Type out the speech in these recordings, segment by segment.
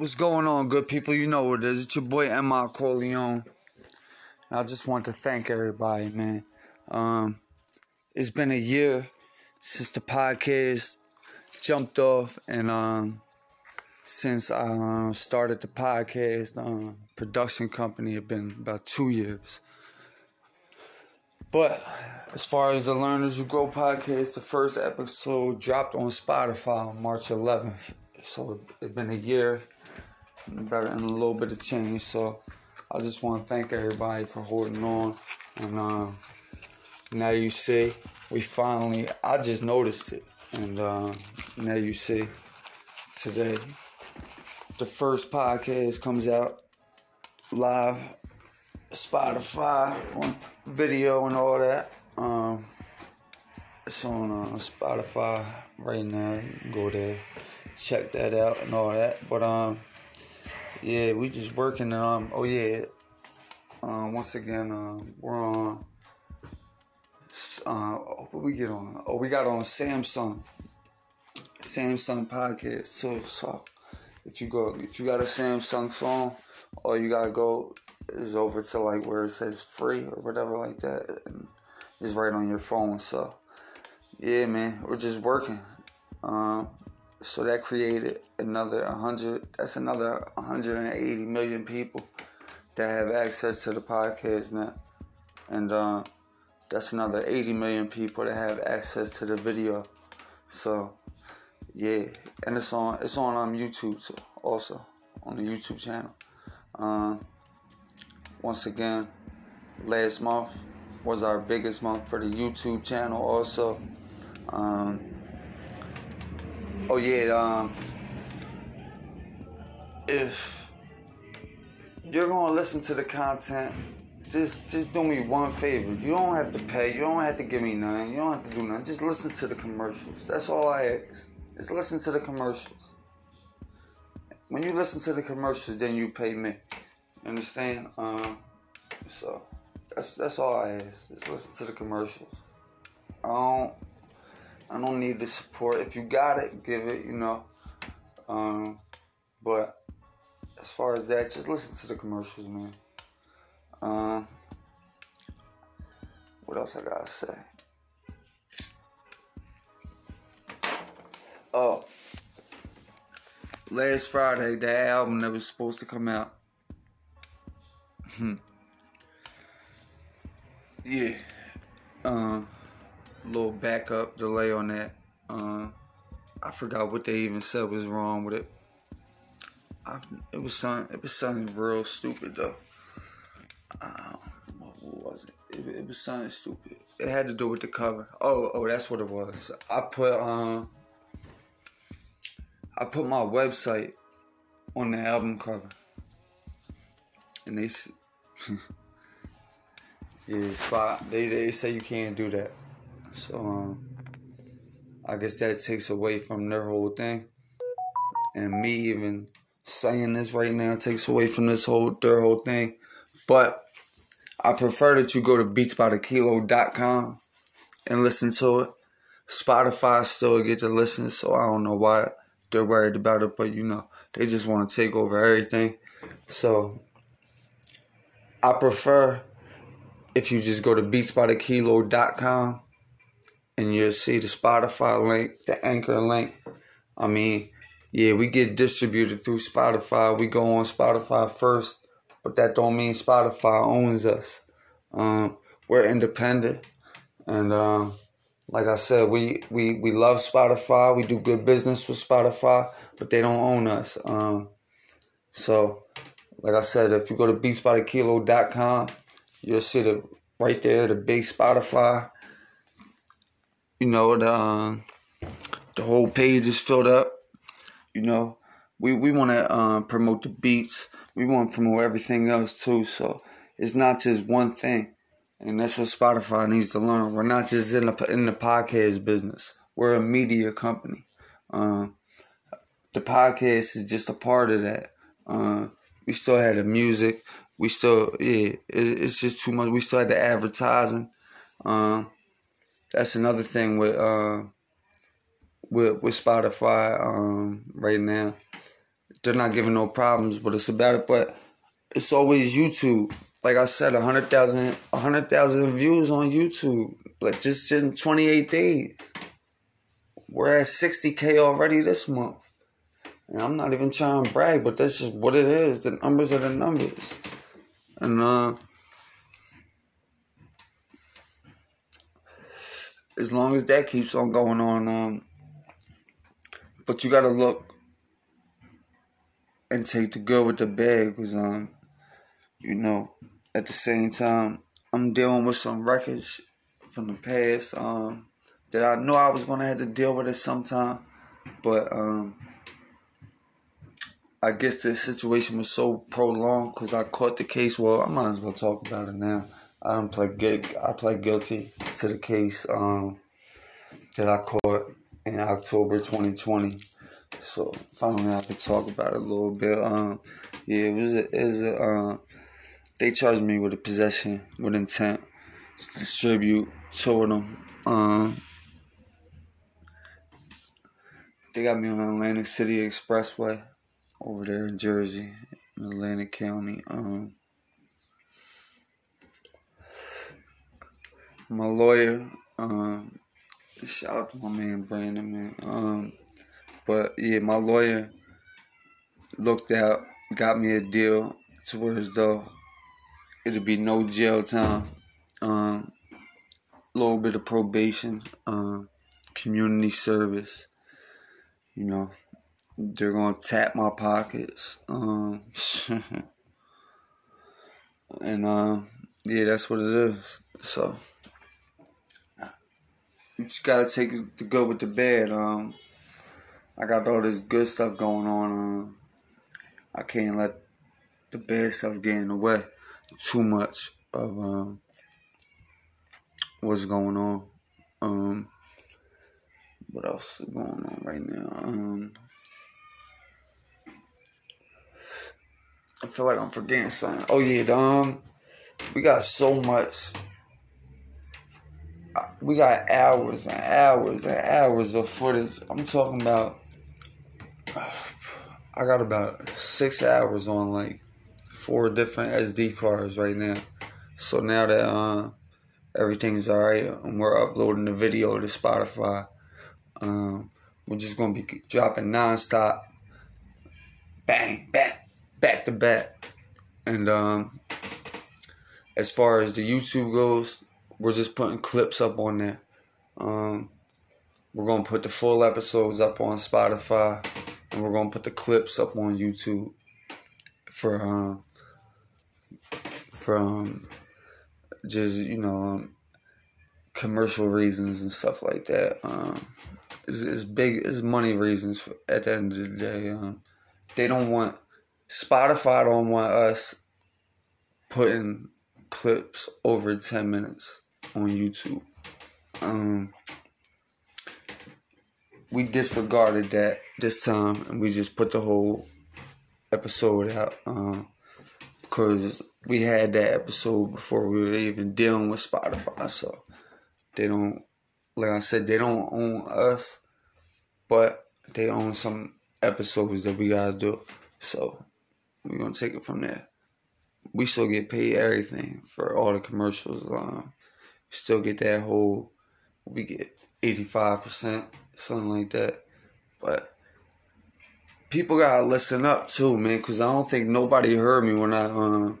What's going on, good people? You know what it is. It's your boy Emma Corleone. I just want to thank everybody, man. Um, it's been a year since the podcast jumped off, and um, since I uh, started the podcast uh, production company, it's been about two years. But as far as the Learn As You Grow podcast, the first episode dropped on Spotify on March 11th. So it's been a year better and a little bit of change. So I just want to thank everybody for holding on. And uh, now you see, we finally, I just noticed it. And uh, now you see, today, the first podcast comes out live, Spotify, on video and all that. Um, it's on uh, Spotify right now. Go there, check that out and all that. But um, yeah, we just working. Um, oh yeah. Um, once again, um, we're on. Uh, what we get on? Oh, we got on Samsung. Samsung podcast. So, so if you go, if you got a Samsung phone, all you gotta go is over to like where it says free or whatever like that, and it's right on your phone. So, yeah, man, we're just working. Um, so that created another 100, that's another 180 million people that have access to the podcast now. And uh, that's another 80 million people that have access to the video. So, yeah, and it's on it's on um, YouTube too, also on the YouTube channel. Um, once again, last month was our biggest month for the YouTube channel. Also, um, Oh yeah, um, if you're gonna listen to the content, just just do me one favor. You don't have to pay. You don't have to give me nothing. You don't have to do nothing. Just listen to the commercials. That's all I ask. Just listen to the commercials. When you listen to the commercials, then you pay me. understand? Um, so that's that's all I ask. Just listen to the commercials. I don't I don't need the support. If you got it, give it, you know. Um, but as far as that, just listen to the commercials, man. Um, what else I gotta say? Oh, last Friday, that album that was supposed to come out. Yeah. Um. Little backup delay on that. Uh, I forgot what they even said was wrong with it. I, it was something. It was something real stupid though. Uh, what was it? it? it? was something stupid. It had to do with the cover. Oh, oh, that's what it was. I put um, I put my website on the album cover, and they, yeah, spot. They they say you can't do that. So um, I guess that takes away from their whole thing, and me even saying this right now takes away from this whole their whole thing. But I prefer that you go to beatsbythekilo.com and listen to it. Spotify still get to listen, so I don't know why they're worried about it, but you know, they just want to take over everything. So I prefer if you just go to beatsbythekilo.com and you'll see the Spotify link, the Anchor link. I mean, yeah, we get distributed through Spotify. We go on Spotify first, but that don't mean Spotify owns us. Um, we're independent, and um, like I said, we, we we love Spotify. We do good business with Spotify, but they don't own us. Um, so, like I said, if you go to beatsbythekilo.com, you'll see the right there the big Spotify you know the uh, the whole page is filled up. You know, we we want to uh, promote the beats. We want to promote everything else too. So it's not just one thing, and that's what Spotify needs to learn. We're not just in the in the podcast business. We're a media company. Uh, the podcast is just a part of that. Uh, we still had the music. We still, yeah, it, it's just too much. We still had the advertising. Uh, that's another thing with uh, with with Spotify um, right now. they're not giving no problems, but it's about it. But it's always YouTube. Like I said, a hundred thousand, a hundred thousand views on YouTube. Just, just in twenty eight days. We're at sixty k already this month. And I'm not even trying to brag, but that's just what it is. The numbers are the numbers. And uh as long as that keeps on going on, um but you gotta look and take the good with the bad because um you know at the same time I'm dealing with some wreckage from the past um that I know I was gonna have to deal with it sometime but um I guess the situation was so prolonged because I caught the case. Well, I might as well talk about it now. I don't play good. I pled guilty to the case um, that I caught in October 2020. So finally, I could talk about it a little bit. Um, yeah, it was. A, it was a, uh, they charged me with a possession with intent to distribute of them. Um, they got me on Atlantic City Expressway over there in Jersey, in Atlantic County. Um, my lawyer, um, shout out to my man Brandon, man. Um, but yeah, my lawyer looked out, got me a deal to where as though it'll be no jail time, um, a little bit of probation, um, community service, you know, they're gonna tap my pockets. Um, and um, yeah, that's what it is. So you just gotta take the good with the bad. Um, I got all this good stuff going on. Um, I can't let the bad stuff get in the way too much of um, what's going on. Um, what else is going on right now? Um, I feel like I'm forgetting something. Oh yeah, um, we got so much. We got hours and hours and hours of footage. I'm talking about. I got about six hours on like four different SD cards right now. So now that uh, everything's alright and we're uploading the video to Spotify, um, we're just gonna be dropping nonstop. Bang, bang, back to back. And um, as far as the YouTube goes, we're just putting clips up on there. Um, we're gonna put the full episodes up on Spotify, and we're gonna put the clips up on YouTube for um, for um, just you know um, commercial reasons and stuff like that. Um, it's, it's big. It's money reasons. For, at the end of the day, um, they don't want Spotify don't want us putting clips over 10 minutes on YouTube. Um, we disregarded that this time and we just put the whole episode out um, because we had that episode before we were even dealing with Spotify. So they don't, like I said, they don't own us, but they own some episodes that we gotta do. So we're gonna take it from there. We still get paid everything for all the commercials. Um, still get that whole. We get eighty five percent, something like that. But people gotta listen up too, man, because I don't think nobody heard me when I um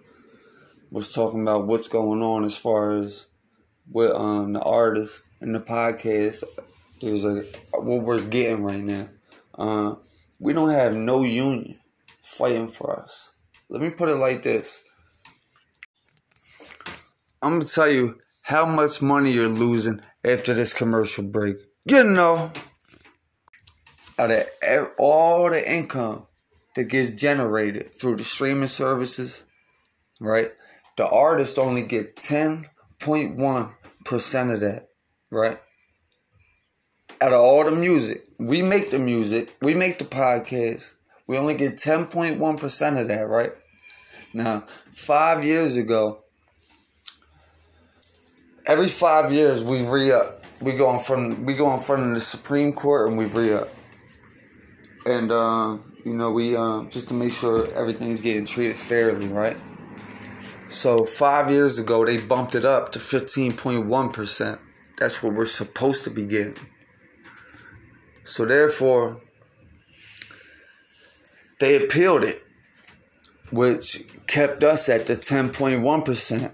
was talking about what's going on as far as with um the artist and the podcast. There's a what we're getting right now. Uh, we don't have no union fighting for us. Let me put it like this. I'm gonna tell you how much money you're losing after this commercial break. You know, out of all the income that gets generated through the streaming services, right? The artists only get 10.1% of that, right? Out of all the music, we make the music, we make the podcast, we only get 10.1% of that, right? Now, five years ago, every five years we re up. We go in front we go in front of the Supreme Court and we re up. and uh, you know we um, just to make sure everything's getting treated fairly, right? So five years ago they bumped it up to fifteen point one percent. That's what we're supposed to be getting. So therefore, they appealed it, which kept us at the ten point one percent.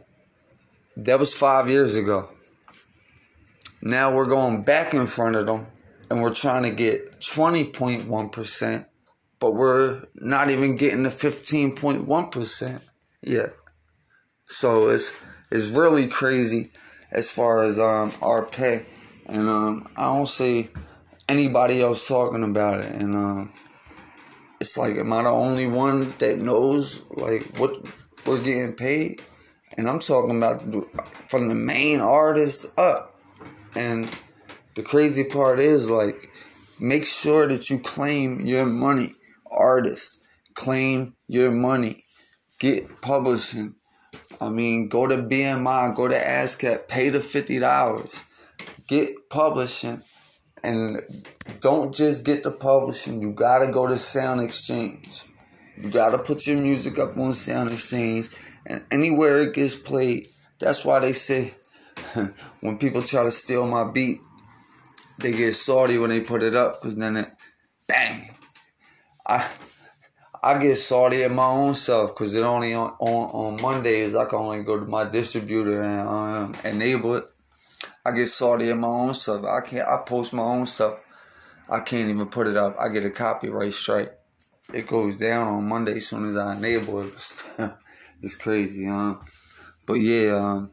That was five years ago. Now we're going back in front of them and we're trying to get 20.1%, but we're not even getting the 15.1% yet. So it's it's really crazy as far as um, our pay. And um, I don't see anybody else talking about it. And um, it's like, am I the only one that knows like what we're getting paid? And I'm talking about from the main artist up. And the crazy part is like make sure that you claim your money. Artist, claim your money. Get publishing. I mean, go to BMI, go to ASCAP, pay the fifty dollars. Get publishing and don't just get the publishing. You gotta go to Sound Exchange. You gotta put your music up on Sound Exchange and anywhere it gets played. That's why they say when people try to steal my beat, they get salty when they put it up because then it, bang. I I get salty at my own self because it only on, on, on Mondays I can only go to my distributor and um, enable it. I get salty at my own self. I can't. I post my own stuff. I can't even put it up. I get a copyright strike. It goes down on Monday as soon as I enable it. it's crazy, huh? But yeah, um,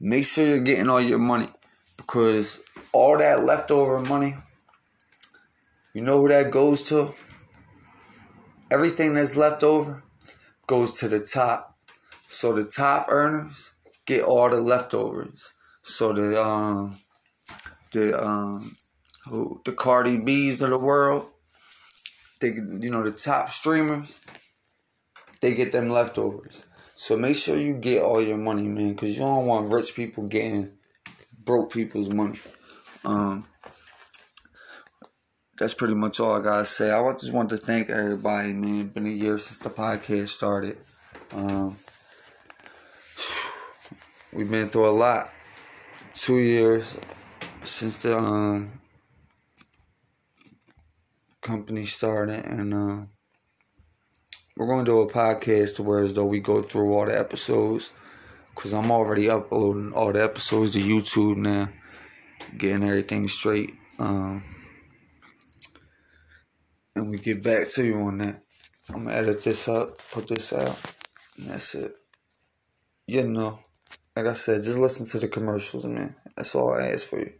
make sure you're getting all your money because all that leftover money, you know who that goes to? Everything that's left over goes to the top. So the top earners get all the leftovers. So the um the um who the Cardi B's of the world, they you know the top streamers, they get them leftovers. So make sure you get all your money, man, because you don't want rich people getting broke people's money. Um, that's pretty much all I gotta say. I just want to thank everybody, man. Been a year since the podcast started. Um, we've been through a lot. Two years since the um, company started, and uh, we're going to do a podcast to where as though we go through all the episodes, cause I'm already uploading all the episodes to YouTube now getting everything straight. Um, and we get back to you on that. I'm gonna edit this up, put this out, and that's it. You know, like I said, just listen to the commercials, man. That's all I ask for you.